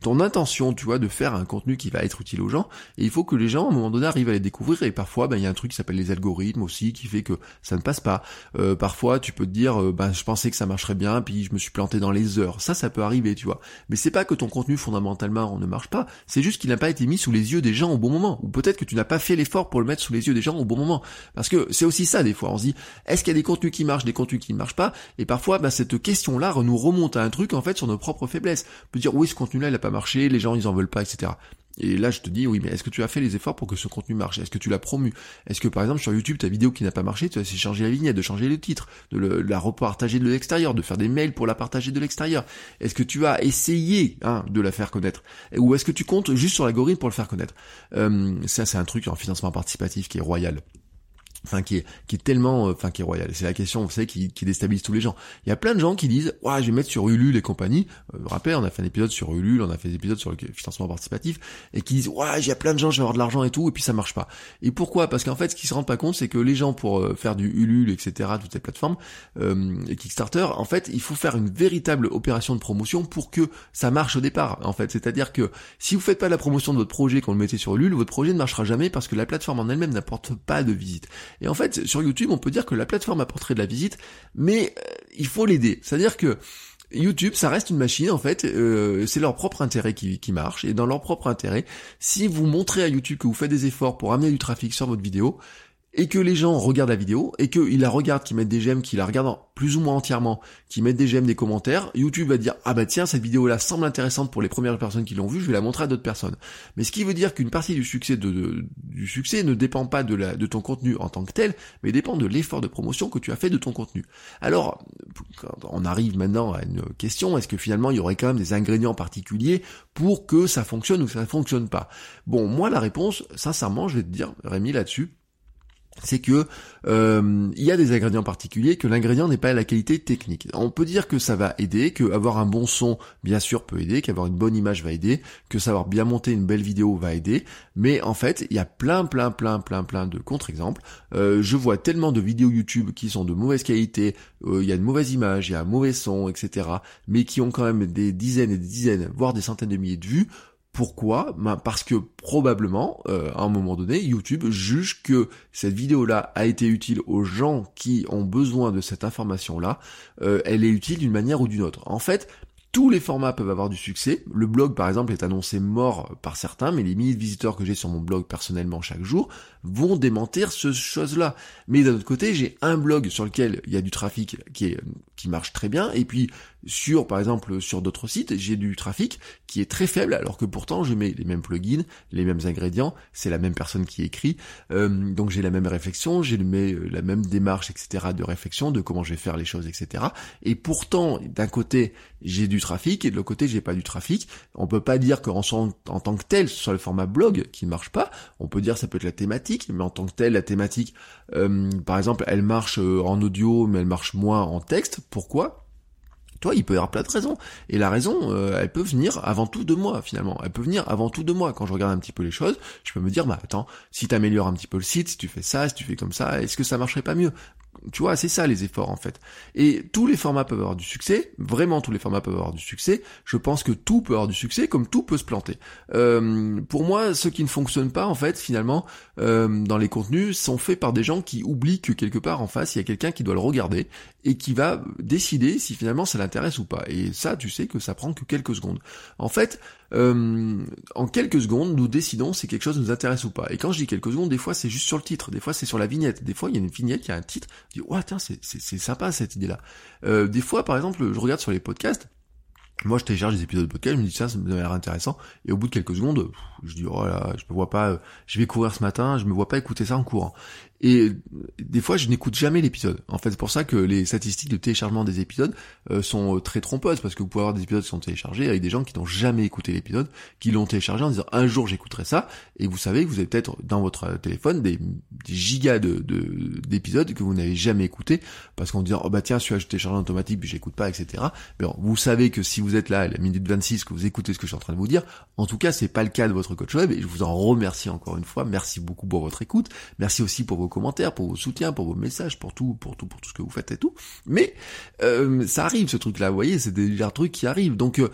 [SPEAKER 1] ton intention, tu vois, de faire un contenu qui va être utile aux gens, et il faut que les gens, à un moment donné, arrivent à les découvrir, et parfois, ben, il y a un truc qui s'appelle les algorithmes aussi, qui fait que ça ne passe pas. Euh, parfois, tu peux te dire, euh, ben, je pensais que ça marcherait bien, puis je me suis planté dans les heures. Ça, ça peut arriver, tu vois. Mais c'est pas que ton contenu, fondamentalement, ne marche pas, c'est juste qu'il n'a pas été mis sous les yeux des gens au bon moment, ou peut-être que tu n'as pas fait l'effort pour le mettre sous les yeux des gens au bon moment. Parce que c'est aussi ça, des fois, on se dit, est-ce qu'il y a des contenus qui marchent, des contenus qui ne marchent pas, et parfois, ben, cette question-là nous remonte à truc, en fait, sur nos propres faiblesses. On peut dire oui ce contenu-là il a pas marché, les gens ils en veulent pas, etc. Et là, je te dis, oui, mais est-ce que tu as fait les efforts pour que ce contenu marche? Est-ce que tu l'as promu? Est-ce que, par exemple, sur YouTube, ta vidéo qui n'a pas marché, tu as essayé de changer la vignette, de changer le titre, de, la repartager de l'extérieur, de faire des mails pour la partager de l'extérieur? Est-ce que tu as essayé hein, de la faire connaître? Ou est-ce que tu comptes juste sur l'algorithme pour le faire connaître? Euh, Ça, c'est un truc en financement participatif qui est royal qui est tellement euh, enfin qui est royal. C'est la question vous savez qui, déstabilise tous les gens. Il y a plein de gens qui disent ouais je vais mettre sur Ulule et compagnie. Euh, vous rappelez on a fait un épisode sur Ulule on a fait des épisodes sur le financement participatif et qui disent ouais il y a plein de gens je vais avoir de l'argent et tout et puis ça marche pas. Et pourquoi? Parce qu'en fait ce qu'ils se rendent pas compte c'est que les gens pour euh, faire du Ulule etc toutes ces plateformes euh, Kickstarter en fait il faut faire une véritable opération de promotion pour que ça marche au départ en fait. C'est à dire que si vous faites pas la promotion de votre projet vous le mettez sur Ulule votre projet ne marchera jamais parce que la plateforme en elle-même n'apporte pas de visite et en fait, sur YouTube, on peut dire que la plateforme apporterait de la visite, mais euh, il faut l'aider. C'est-à-dire que YouTube, ça reste une machine en fait, euh, c'est leur propre intérêt qui, qui marche, et dans leur propre intérêt, si vous montrez à YouTube que vous faites des efforts pour amener du trafic sur votre vidéo, et que les gens regardent la vidéo, et qu'ils la regardent, qu'ils mettent des j'aime, qu'ils la regardent plus ou moins entièrement, qu'ils mettent des j'aime, des commentaires, YouTube va dire ah bah tiens cette vidéo là semble intéressante pour les premières personnes qui l'ont vue, je vais la montrer à d'autres personnes. Mais ce qui veut dire qu'une partie du succès du succès ne dépend pas de de ton contenu en tant que tel, mais dépend de l'effort de promotion que tu as fait de ton contenu. Alors on arrive maintenant à une question est-ce que finalement il y aurait quand même des ingrédients particuliers pour que ça fonctionne ou que ça ne fonctionne pas? Bon moi la réponse sincèrement je vais te dire Rémi là-dessus c'est que euh, il y a des ingrédients particuliers que l'ingrédient n'est pas à la qualité technique. On peut dire que ça va aider, que avoir un bon son bien sûr peut aider, qu'avoir une bonne image va aider, que savoir bien monter une belle vidéo va aider, mais en fait il y a plein plein plein plein plein de contre-exemples. Euh, je vois tellement de vidéos YouTube qui sont de mauvaise qualité, euh, il y a une mauvaise image, il y a un mauvais son, etc. Mais qui ont quand même des dizaines et des dizaines, voire des centaines de milliers de vues pourquoi? Ben Parce que probablement, euh, à un moment donné, YouTube juge que cette vidéo-là a été utile aux gens qui ont besoin de cette information-là. Euh, elle est utile d'une manière ou d'une autre. En fait, tous les formats peuvent avoir du succès. Le blog, par exemple, est annoncé mort par certains, mais les milliers de visiteurs que j'ai sur mon blog personnellement chaque jour vont démentir ce chose-là. Mais d'un autre côté, j'ai un blog sur lequel il y a du trafic qui qui marche très bien, et puis sur, par exemple, sur d'autres sites, j'ai du trafic qui est très faible, alors que pourtant je mets les mêmes plugins, les mêmes ingrédients, c'est la même personne qui écrit, euh, donc j'ai la même réflexion, j'ai euh, la même démarche, etc. de réflexion, de comment je vais faire les choses, etc. Et pourtant, d'un côté, j'ai du trafic, et de l'autre côté, j'ai pas du trafic. On peut pas dire qu'en en tant que tel, ce soit le format blog qui marche pas. On peut dire ça peut être la thématique, mais en tant que tel, la thématique, euh, par exemple, elle marche en audio, mais elle marche moins en texte. Pourquoi? Toi, il peut y avoir plein de raisons. Et la raison, euh, elle peut venir avant tout de moi, finalement. Elle peut venir avant tout de moi. Quand je regarde un petit peu les choses, je peux me dire, bah attends, si tu améliores un petit peu le site, si tu fais ça, si tu fais comme ça, est-ce que ça marcherait pas mieux? Tu vois, c'est ça les efforts en fait. Et tous les formats peuvent avoir du succès, vraiment tous les formats peuvent avoir du succès. Je pense que tout peut avoir du succès, comme tout peut se planter. Euh, pour moi, ce qui ne fonctionne pas en fait, finalement, euh, dans les contenus, sont faits par des gens qui oublient que quelque part en face, il y a quelqu'un qui doit le regarder et qui va décider si finalement ça l'intéresse ou pas. Et ça, tu sais que ça prend que quelques secondes. En fait, euh, en quelques secondes, nous décidons si quelque chose nous intéresse ou pas. Et quand je dis quelques secondes, des fois c'est juste sur le titre, des fois c'est sur la vignette, des fois il y a une vignette, il y a un titre, dis, ouais, tiens, c'est, sympa cette idée-là. Euh, des fois, par exemple, je regarde sur les podcasts, moi je télécharge des épisodes de podcast, je me dis ça, ça me l'air intéressant, et au bout de quelques secondes, je dis oh là, je me vois pas, euh, je vais courir ce matin, je me vois pas écouter ça en courant. Et des fois, je n'écoute jamais l'épisode. En fait, c'est pour ça que les statistiques de téléchargement des épisodes euh, sont euh, très trompeuses, parce que vous pouvez avoir des épisodes qui sont téléchargés avec des gens qui n'ont jamais écouté l'épisode, qui l'ont téléchargé en disant un jour j'écouterai ça, et vous savez que vous avez peut-être dans votre téléphone des, gigas de d'épisodes que vous n'avez jamais écouté, parce qu'on dit oh bah tiens, celui-là je télécharge en automatique, puis j'écoute pas, etc. Mais vous savez que si vous êtes là à la minute 26, que vous écoutez ce que je suis en train de vous dire, en tout cas, c'est pas le cas de votre coach web, et je vous en remercie encore une fois. Merci beaucoup pour votre écoute. Merci aussi pour vos commentaires, pour vos soutiens, pour vos messages, pour tout, pour tout, pour tout ce que vous faites et tout. Mais euh, ça arrive ce truc-là, vous voyez, c'est des trucs qui arrivent. Donc, euh,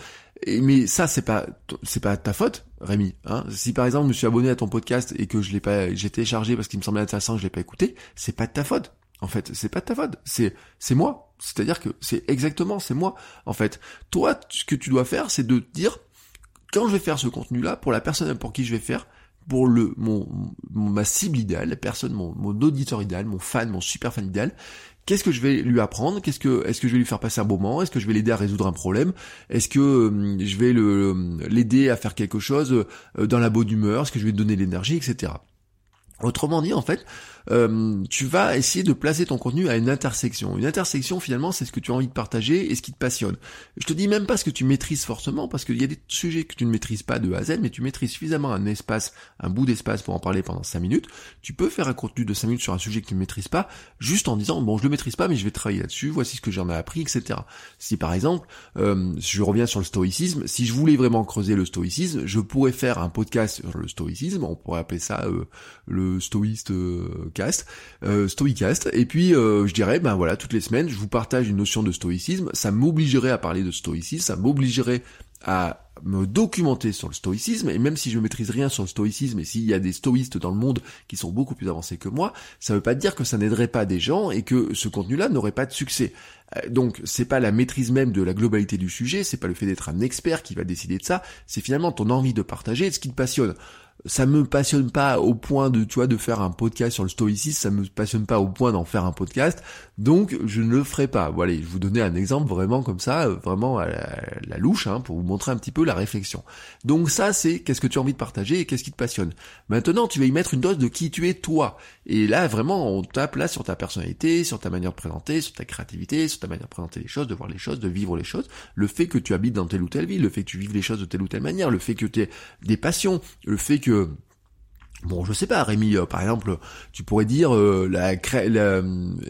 [SPEAKER 1] mais ça c'est pas c'est pas ta faute, Rémi. Hein si par exemple je me suis abonné à ton podcast et que je l'ai pas, j'ai téléchargé parce qu'il me semblait intéressant, je l'ai pas écouté, c'est pas de ta faute. En fait, c'est pas de ta faute, c'est c'est moi. C'est-à-dire que c'est exactement c'est moi. En fait, toi, ce que tu dois faire, c'est de dire quand je vais faire ce contenu-là, pour la personne pour qui je vais faire, pour le mon, ma cible idéale, la personne, mon, mon auditeur idéal, mon fan, mon super fan idéal, qu'est-ce que je vais lui apprendre? Qu'est-ce que est-ce que je vais lui faire passer un moment? Est-ce que je vais l'aider à résoudre un problème? Est-ce que euh, je vais le l'aider à faire quelque chose euh, dans la bonne humeur? Est-ce que je vais lui donner l'énergie, etc. Autrement dit, en fait, euh, tu vas essayer de placer ton contenu à une intersection. Une intersection, finalement, c'est ce que tu as envie de partager et ce qui te passionne. Je te dis même pas ce que tu maîtrises forcément, parce qu'il y a des sujets que tu ne maîtrises pas de A à Z, mais tu maîtrises suffisamment un espace, un bout d'espace pour en parler pendant 5 minutes. Tu peux faire un contenu de 5 minutes sur un sujet que tu ne maîtrises pas, juste en disant, bon, je le maîtrise pas, mais je vais travailler là-dessus, voici ce que j'en ai appris, etc. Si par exemple, euh, je reviens sur le stoïcisme, si je voulais vraiment creuser le stoïcisme, je pourrais faire un podcast sur le stoïcisme, on pourrait appeler ça euh, le stoïste euh, cast, euh, stoïcast, et puis euh, je dirais, ben voilà, toutes les semaines, je vous partage une notion de stoïcisme, ça m'obligerait à parler de stoïcisme, ça m'obligerait à me documenter sur le stoïcisme, et même si je maîtrise rien sur le stoïcisme, et s'il y a des stoïstes dans le monde qui sont beaucoup plus avancés que moi, ça ne veut pas dire que ça n'aiderait pas des gens et que ce contenu-là n'aurait pas de succès. Euh, donc c'est pas la maîtrise même de la globalité du sujet, c'est pas le fait d'être un expert qui va décider de ça, c'est finalement ton envie de partager ce qui te passionne ça me passionne pas au point de tu vois de faire un podcast sur le stoïcisme, ça me passionne pas au point d'en faire un podcast, donc je ne le ferai pas. Voilà, je vous donner un exemple vraiment comme ça, euh, vraiment à la, louche, hein, pour vous montrer un petit peu la réflexion. Donc ça c'est qu'est-ce que tu as envie de partager et qu'est-ce qui te passionne. Maintenant tu vas y mettre une dose de qui tu es toi. Et là vraiment on tape là sur ta personnalité, sur ta manière de présenter, sur ta créativité, sur ta manière de présenter les choses, de voir les choses, de vivre les choses, le fait que tu habites dans telle ou telle ville, le fait que tu vives les choses de telle ou telle manière, le fait que tu aies des passions, le fait que Bon, je sais pas, Rémi, euh, par exemple, tu pourrais dire euh, la, cré... la,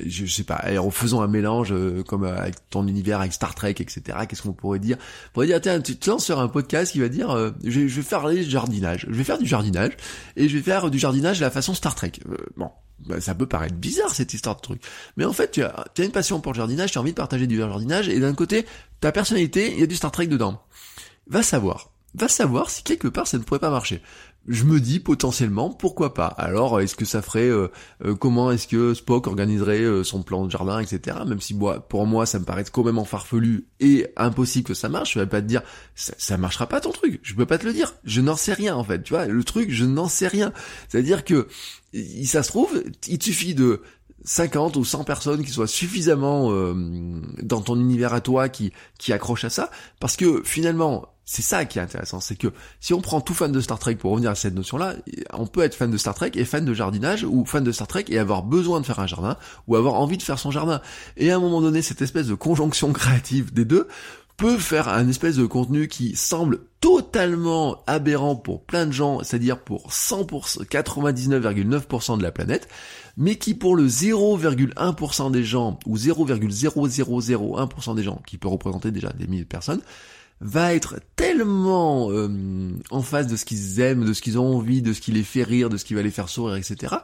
[SPEAKER 1] je sais pas, en faisant un mélange euh, comme avec ton univers avec Star Trek, etc. Qu'est-ce qu'on pourrait dire? On pourrait dire, tiens, tu te lances sur un podcast qui va dire, je, vais faire du jardinage, je vais faire du jardinage et je vais faire du jardinage à la façon Star Trek. bon, bah, ça peut paraître bizarre cette histoire de truc, mais en fait, tu as, tu as une passion pour le jardinage, tu as envie de partager du jardinage et d'un côté, ta personnalité, il y a du Star Trek dedans. Va savoir va savoir si quelque part ça ne pourrait pas marcher je me dis potentiellement pourquoi pas. Alors est-ce que ça ferait euh, euh, comment est-ce que Spock organiserait euh, son plan de jardin, etc. Même si moi, pour moi ça me paraît quand même farfelu et impossible que ça marche. Je vais pas te dire ça, ça marchera pas ton truc. Je peux pas te le dire. Je n'en sais rien en fait. Tu vois le truc, je n'en sais rien. C'est-à-dire que ça se trouve, il suffit de 50 ou 100 personnes qui soient suffisamment dans ton univers à toi qui qui accrochent à ça parce que finalement c'est ça qui est intéressant, c'est que si on prend tout fan de Star Trek pour revenir à cette notion-là, on peut être fan de Star Trek et fan de jardinage ou fan de Star Trek et avoir besoin de faire un jardin ou avoir envie de faire son jardin. Et à un moment donné, cette espèce de conjonction créative des deux peut faire un espèce de contenu qui semble totalement aberrant pour plein de gens, c'est-à-dire pour 100%, 99,9% de la planète, mais qui pour le 0,1% des gens, ou 0,0001% des gens, qui peut représenter déjà des milliers de personnes, va être tellement euh, en face de ce qu'ils aiment, de ce qu'ils ont envie, de ce qui les fait rire, de ce qui va les faire sourire, etc.,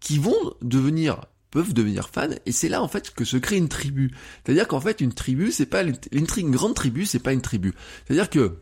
[SPEAKER 1] qui vont devenir peuvent devenir fans et c'est là en fait que se crée une tribu. C'est-à-dire qu'en fait une tribu c'est pas une, une grande tribu c'est pas une tribu. C'est-à-dire que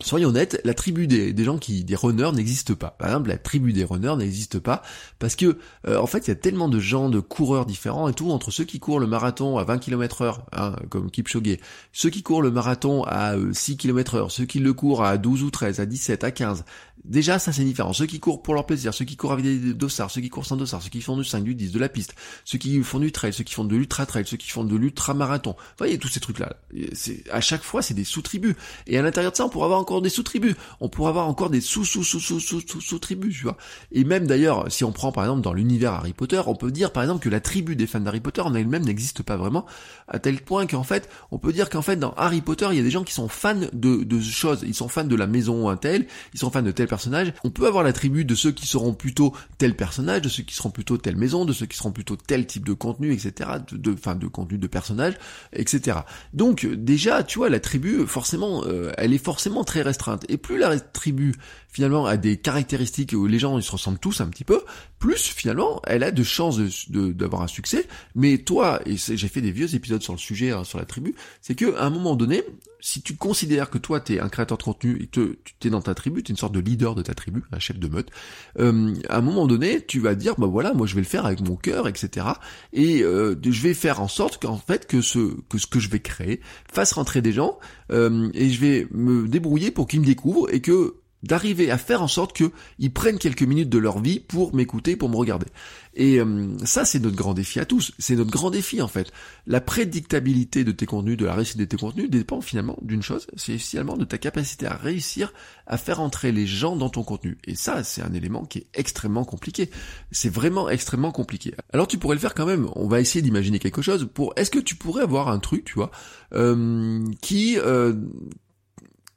[SPEAKER 1] Soyons honnêtes, la tribu des, gens qui des runners n'existe pas. Par exemple, la tribu des runners n'existe pas parce que euh, en fait, il y a tellement de gens, de coureurs différents et tout entre ceux qui courent le marathon à 20 km heure, hein, comme Kipchoge, ceux qui courent le marathon à 6 km heure, ceux qui le courent à 12 ou 13, à 17, à 15, Déjà, ça c'est différent. Ceux qui courent pour leur plaisir, ceux qui courent avec des dossards, ceux qui courent sans dossards, ceux qui font du 5, du 10, de la piste, ceux qui font du trail, ceux qui font de l'ultra trail, ceux qui font de l'ultra marathon. Vous voyez, tous ces trucs-là. C'est, à chaque fois, c'est des sous-tribus. Et à l'intérieur de ça, on pourra avoir encore des sous-tribus. On pourra avoir encore des sous-sous-sous-sous-sous-sous-tribus, tu vois. Et même d'ailleurs, si on prend par exemple dans l'univers Harry Potter, on peut dire par exemple que la tribu des fans d'Harry Potter en elle-même n'existe pas vraiment, à tel point qu'en fait, on peut dire qu'en fait, dans Harry Potter, il y a des gens qui sont fans de, de choses. Ils sont fans de la maison un tel, ils sont fans de tel personnage. On peut avoir la tribu de ceux qui seront plutôt tel personnage, de ceux qui seront plutôt telle maison, de ceux qui seront plutôt tel type de contenu, etc. De, enfin, de, contenu de personnage, etc. Donc déjà, tu vois, la tribu, forcément, euh, elle est forcément restreinte. Et plus la tribu finalement a des caractéristiques où les gens ils se ressemblent tous un petit peu, plus finalement elle a de chances d'avoir un succès. Mais toi, et j'ai fait des vieux épisodes sur le sujet, hein, sur la tribu, c'est que à un moment donné, si tu considères que toi t'es un créateur de contenu et que tu es dans ta tribu, t'es une sorte de leader de ta tribu, un chef de meute, euh, à un moment donné, tu vas dire bah voilà, moi je vais le faire avec mon cœur, etc. Et euh, je vais faire en sorte qu'en fait que ce que ce que je vais créer fasse rentrer des gens euh, et je vais me débrouiller pour qu'ils me découvrent et que d'arriver à faire en sorte qu'ils prennent quelques minutes de leur vie pour m'écouter, pour me regarder. Et euh, ça, c'est notre grand défi à tous. C'est notre grand défi en fait. La prédictabilité de tes contenus, de la réussite de tes contenus, dépend finalement d'une chose, c'est finalement de ta capacité à réussir à faire entrer les gens dans ton contenu. Et ça, c'est un élément qui est extrêmement compliqué. C'est vraiment extrêmement compliqué. Alors tu pourrais le faire quand même. On va essayer d'imaginer quelque chose. Pour, est-ce que tu pourrais avoir un truc, tu vois, euh, qui euh,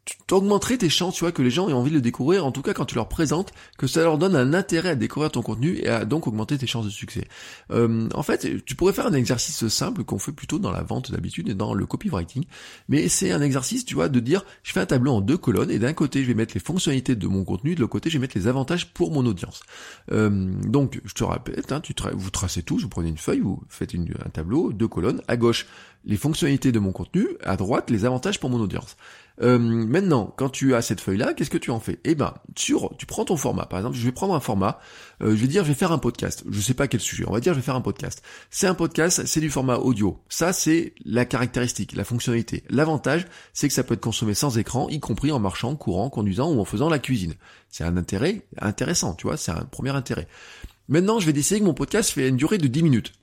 [SPEAKER 1] tu augmenterais tes chances, tu vois, que les gens aient envie de le découvrir, en tout cas quand tu leur présentes, que ça leur donne un intérêt à découvrir ton contenu et à donc augmenter tes chances de succès. Euh, en fait, tu pourrais faire un exercice simple qu'on fait plutôt dans la vente d'habitude et dans le copywriting, mais c'est un exercice, tu vois, de dire, je fais un tableau en deux colonnes et d'un côté je vais mettre les fonctionnalités de mon contenu, de l'autre côté je vais mettre les avantages pour mon audience. Euh, donc, je te répète, hein, tu vous tracez tout, vous prenez une feuille, vous faites un tableau, deux colonnes, à gauche les fonctionnalités de mon contenu, à droite les avantages pour mon audience. Euh, maintenant, quand tu as cette feuille-là, qu'est-ce que tu en fais? Eh ben, sur, tu prends ton format. Par exemple, je vais prendre un format. Euh, je vais dire, je vais faire un podcast. Je sais pas quel sujet. On va dire, je vais faire un podcast. C'est un podcast, c'est du format audio. Ça, c'est la caractéristique, la fonctionnalité. L'avantage, c'est que ça peut être consommé sans écran, y compris en marchant, courant, conduisant ou en faisant la cuisine. C'est un intérêt intéressant, tu vois. C'est un premier intérêt. Maintenant, je vais décider que mon podcast fait une durée de 10 minutes.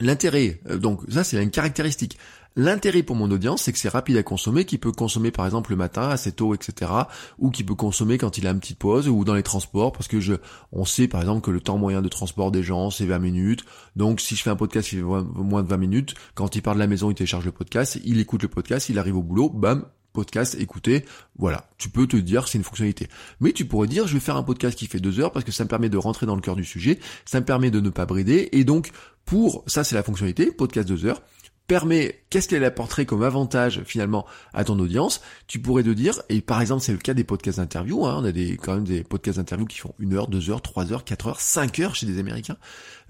[SPEAKER 1] L'intérêt, euh, donc ça c'est une caractéristique. L'intérêt pour mon audience, c'est que c'est rapide à consommer, qu'il peut consommer par exemple le matin assez tôt, etc. Ou qu'il peut consommer quand il a une petite pause ou dans les transports, parce que je, on sait par exemple que le temps moyen de transport des gens c'est 20 minutes. Donc si je fais un podcast qui fait moins de 20 minutes, quand il part de la maison, il télécharge le podcast, il écoute le podcast, il arrive au boulot, bam, podcast écouté, voilà, tu peux te dire c'est une fonctionnalité. Mais tu pourrais dire je vais faire un podcast qui fait deux heures parce que ça me permet de rentrer dans le cœur du sujet, ça me permet de ne pas brider, et donc pour, ça c'est la fonctionnalité, podcast deux heures, permet, qu'est-ce qu'elle apporterait comme avantage finalement à ton audience, tu pourrais te dire, et par exemple c'est le cas des podcasts d'interview, hein, on a des, quand même des podcasts d'interview qui font une heure, deux heures, trois heures, quatre heures, cinq heures chez des Américains.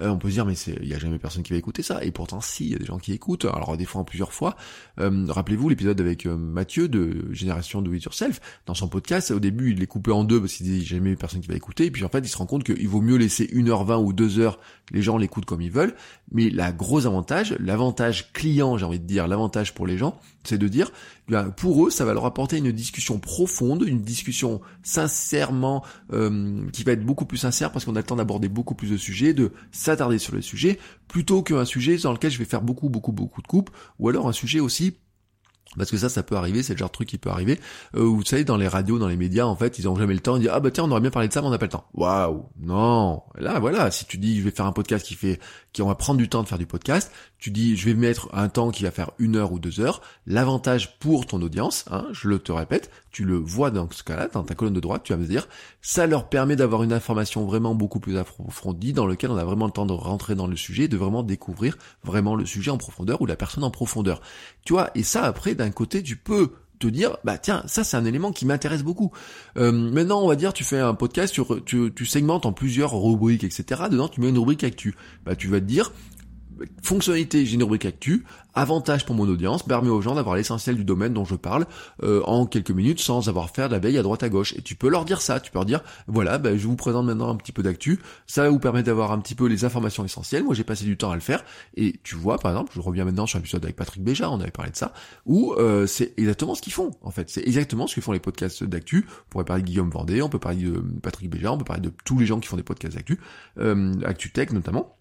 [SPEAKER 1] Euh, on peut se dire mais il y a jamais personne qui va écouter ça, et pourtant si, il y a des gens qui écoutent, alors des fois en plusieurs fois. Euh, rappelez-vous l'épisode avec euh, Mathieu de Génération Do It Yourself, dans son podcast, au début il est coupé en deux parce qu'il dit jamais personne qui va écouter, et puis en fait il se rend compte qu'il vaut mieux laisser une heure vingt ou deux heures, les gens l'écoutent comme ils veulent, mais la gros avantage, l'avantage client j'ai envie de dire, l'avantage pour les gens, c'est de dire, ben, pour eux, ça va leur apporter une discussion profonde, une discussion sincèrement, euh, qui va être beaucoup plus sincère parce qu'on a le temps d'aborder beaucoup plus de sujets, de s'attarder sur le sujet, plutôt qu'un sujet dans lequel je vais faire beaucoup, beaucoup, beaucoup de coupes, ou alors un sujet aussi parce que ça, ça peut arriver, c'est le genre de truc qui peut arriver. Euh, vous savez, dans les radios, dans les médias, en fait, ils ont jamais le temps. Ils disent ah bah tiens, on aurait bien parlé de ça, mais on n'a pas le temps. Waouh, non. Là, voilà, si tu dis je vais faire un podcast qui fait, qui on va prendre du temps de faire du podcast, tu dis je vais mettre un temps qui va faire une heure ou deux heures. L'avantage pour ton audience, hein, je le te répète, tu le vois dans ce cas-là, dans ta colonne de droite, tu vas me dire, ça leur permet d'avoir une information vraiment beaucoup plus approfondie, dans lequel on a vraiment le temps de rentrer dans le sujet, de vraiment découvrir vraiment le sujet en profondeur ou la personne en profondeur. Tu vois, et ça après d'un côté, tu peux te dire, bah tiens, ça c'est un élément qui m'intéresse beaucoup. Euh, maintenant, on va dire, tu fais un podcast, tu, tu, segmentes en plusieurs rubriques, etc. Dedans, tu mets une rubrique actu. Bah tu vas te dire, fonctionnalité, j'ai une rubrique actu, avantage pour mon audience, permet aux gens d'avoir l'essentiel du domaine dont je parle euh, en quelques minutes sans avoir à faire de la veille à droite à gauche. Et tu peux leur dire ça, tu peux leur dire, voilà, ben, je vous présente maintenant un petit peu d'actu, ça va vous permettre d'avoir un petit peu les informations essentielles, moi j'ai passé du temps à le faire, et tu vois par exemple, je reviens maintenant sur un épisode avec Patrick Béja, on avait parlé de ça, où euh, c'est exactement ce qu'ils font en fait, c'est exactement ce que font les podcasts d'actu, on pourrait parler de Guillaume Vendée, on peut parler de Patrick Béja, on peut parler de tous les gens qui font des podcasts d'actu, euh, Actu Tech notamment,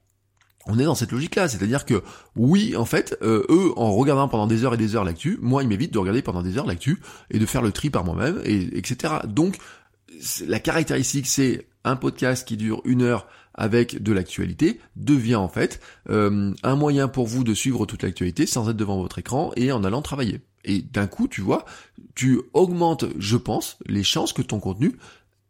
[SPEAKER 1] on est dans cette logique-là, c'est-à-dire que oui, en fait, euh, eux, en regardant pendant des heures et des heures l'actu, moi, ils m'évitent de regarder pendant des heures l'actu et de faire le tri par moi-même, et etc. Donc, la caractéristique, c'est un podcast qui dure une heure avec de l'actualité devient en fait euh, un moyen pour vous de suivre toute l'actualité sans être devant votre écran et en allant travailler. Et d'un coup, tu vois, tu augmentes, je pense, les chances que ton contenu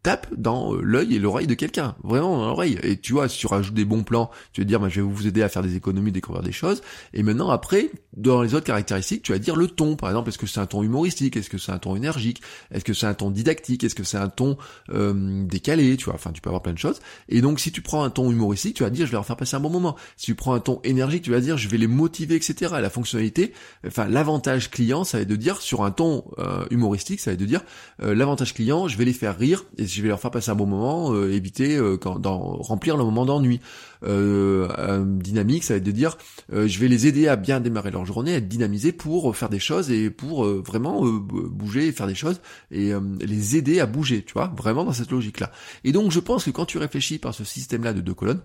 [SPEAKER 1] tape dans euh, l'œil et l'oreille de quelqu'un, vraiment dans l'oreille. Et tu vois, si tu rajoutes des bons plans, tu vas dire, bah, je vais vous aider à faire des économies, découvrir des choses. Et maintenant, après, dans les autres caractéristiques, tu vas dire le ton. Par exemple, est-ce que c'est un ton humoristique? Est-ce que c'est un ton énergique? Est-ce que c'est un ton didactique? Est-ce que c'est un ton euh, décalé? Tu vois, enfin, tu peux avoir plein de choses. Et donc, si tu prends un ton humoristique, tu vas dire, je vais leur faire passer un bon moment. Si tu prends un ton énergique, tu vas dire, je vais les motiver, etc. la fonctionnalité, enfin, l'avantage client, ça va être de dire, sur un ton euh, humoristique, ça va être de dire, l'avantage client, je vais les faire rire je vais leur faire passer un bon moment, euh, éviter euh, quand, remplir le moment d'ennui. Euh, dynamique, ça va être de dire je vais les aider à bien démarrer leur journée, à être dynamisés pour faire des choses et pour vraiment bouger et faire des choses et les aider à bouger, tu vois, vraiment dans cette logique-là. Et donc je pense que quand tu réfléchis par ce système-là de deux colonnes,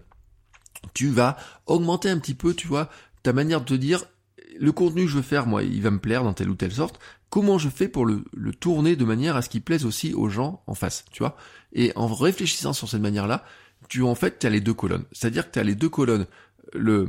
[SPEAKER 1] tu vas augmenter un petit peu, tu vois, ta manière de te dire le contenu que je veux faire, moi, il va me plaire dans telle ou telle sorte. Comment je fais pour le, le tourner de manière à ce qu'il plaise aussi aux gens en face, tu vois? Et en réfléchissant sur cette manière-là, tu en fait, tu as les deux colonnes. C'est-à-dire que tu as les deux colonnes, le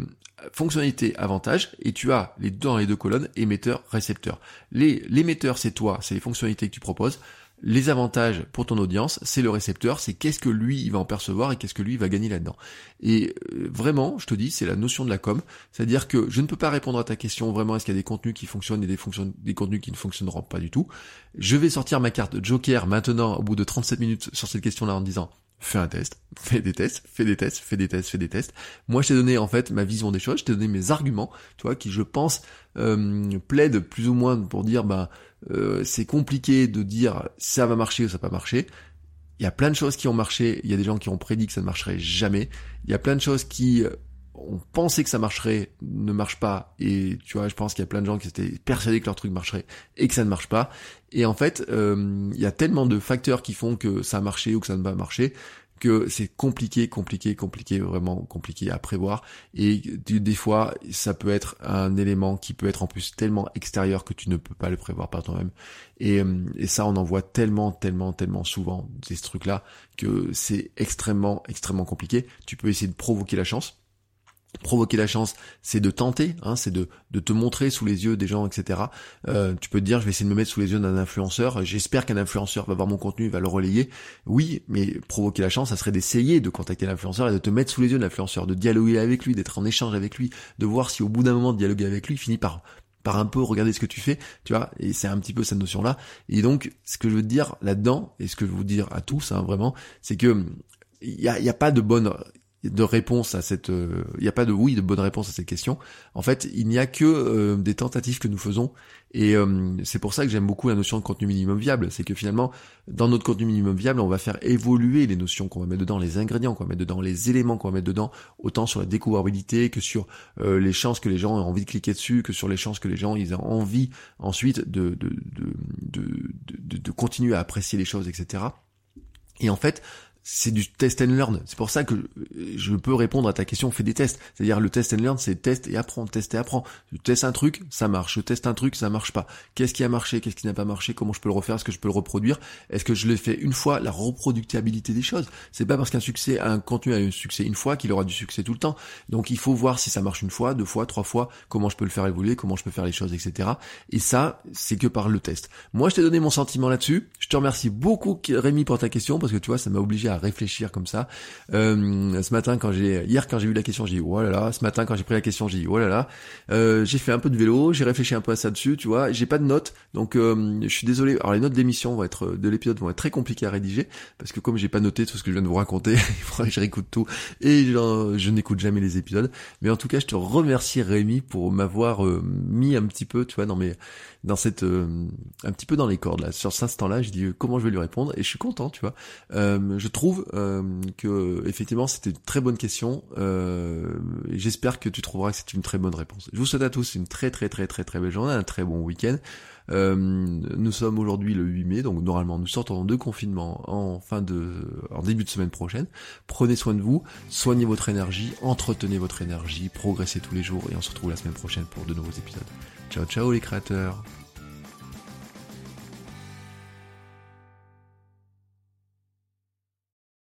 [SPEAKER 1] fonctionnalité avantage, et tu as les dans les deux colonnes émetteur récepteur. Les l'émetteur c'est toi, c'est les fonctionnalités que tu proposes les avantages pour ton audience, c'est le récepteur, c'est qu'est-ce que lui il va en percevoir et qu'est-ce que lui il va gagner là-dedans. Et euh, vraiment, je te dis, c'est la notion de la com, c'est-à-dire que je ne peux pas répondre à ta question vraiment est-ce qu'il y a des contenus qui fonctionnent et des, des contenus qui ne fonctionneront pas du tout. Je vais sortir ma carte Joker maintenant au bout de 37 minutes sur cette question-là en disant fais un test, fais des tests, fais des tests, fais des tests, fais des tests. Moi, je t'ai donné en fait ma vision des choses, je t'ai donné mes arguments, tu vois, qui je pense euh, plaident plus ou moins pour dire, bah, euh, c'est compliqué de dire ça va marcher ou ça va pas marcher. Il y a plein de choses qui ont marché, il y a des gens qui ont prédit que ça ne marcherait jamais. Il y a plein de choses qui ont pensé que ça marcherait, ne marchent pas. Et tu vois, je pense qu'il y a plein de gens qui étaient persuadés que leur truc marcherait et que ça ne marche pas. Et en fait, euh, il y a tellement de facteurs qui font que ça a marché ou que ça ne va marcher que c'est compliqué, compliqué, compliqué, vraiment compliqué à prévoir. Et des fois, ça peut être un élément qui peut être en plus tellement extérieur que tu ne peux pas le prévoir par toi-même. Et, euh, et ça, on en voit tellement, tellement, tellement souvent ces trucs-là que c'est extrêmement, extrêmement compliqué. Tu peux essayer de provoquer la chance Provoquer la chance, c'est de tenter, hein, c'est de, te montrer sous les yeux des gens, etc. Euh, tu peux te dire, je vais essayer de me mettre sous les yeux d'un influenceur. J'espère qu'un influenceur va voir mon contenu, va le relayer. Oui, mais provoquer la chance, ça serait d'essayer de contacter l'influenceur et de te mettre sous les yeux de l'influenceur, de dialoguer avec lui, d'être en échange avec lui, de voir si au bout d'un moment de dialoguer avec lui, il finit par par un peu regarder ce que tu fais, tu vois, et c'est un petit peu cette notion-là. Et donc, ce que je veux dire là-dedans, et ce que je veux vous dire à tous, hein, vraiment, c'est que il y a, y a, pas de bonne de réponse à cette euh, il n'y a pas de oui de bonne réponse à cette question. En fait il n'y a que euh, des tentatives que nous faisons. Et euh, c'est pour ça que j'aime beaucoup la notion de contenu minimum viable. C'est que finalement dans notre contenu minimum viable on va faire évoluer les notions qu'on va mettre dedans les ingrédients qu'on va mettre dedans les éléments qu'on va mettre dedans autant sur la découvrabilité que sur les chances que les gens ont envie de cliquer dessus que sur les chances que les gens ils ont envie ensuite de, de, de, de, de continuer à apprécier les choses etc et en fait, c'est du test and learn. C'est pour ça que je peux répondre à ta question, fais des tests. C'est-à-dire le test and learn, c'est test et apprends, test et apprends. Je teste un truc, ça marche. Je teste un truc, ça marche pas. Qu'est-ce qui a marché, qu'est-ce qui n'a pas marché, comment je peux le refaire, est-ce que je peux le reproduire? Est-ce que je l'ai fait une fois? La reproductibilité des choses. C'est pas parce qu'un succès, un contenu a un succès une fois qu'il aura du succès tout le temps. Donc il faut voir si ça marche une fois, deux fois, trois fois, comment je peux le faire évoluer, comment je peux faire les choses, etc. Et ça, c'est que par le test. Moi, je t'ai donné mon sentiment là-dessus. Je te remercie beaucoup, Rémi, pour ta question, parce que tu vois, ça m'a obligé réfléchir comme ça. Euh, ce matin, quand j'ai, hier quand j'ai eu la question, j'ai dit oh là là. Ce matin, quand j'ai pris la question, j'ai dit oh là là. Euh, j'ai fait un peu de vélo, j'ai réfléchi un peu à ça dessus, tu vois. J'ai pas de notes, donc euh, je suis désolé. Alors les notes d'émission vont être de l'épisode vont être très compliquées à rédiger parce que comme j'ai pas noté tout ce que je viens de vous raconter, il faudrait que je réécoute tout et je, je n'écoute jamais les épisodes. Mais en tout cas, je te remercie Rémi pour m'avoir mis un petit peu, tu vois, dans mes dans cette un petit peu dans les cordes là. Sur cet instant-là, je dis comment je vais lui répondre? Et je suis content, tu vois. je trouve euh, que effectivement c'était une très bonne question. Euh, J'espère que tu trouveras que c'est une très bonne réponse. Je vous souhaite à tous une très très très très très belle journée, un très bon week-end. Euh, nous sommes aujourd'hui le 8 mai, donc normalement nous sortons de confinement en fin de, en début de semaine prochaine. Prenez soin de vous, soignez votre énergie, entretenez votre énergie, progressez tous les jours et on se retrouve la semaine prochaine pour de nouveaux épisodes. Ciao ciao les créateurs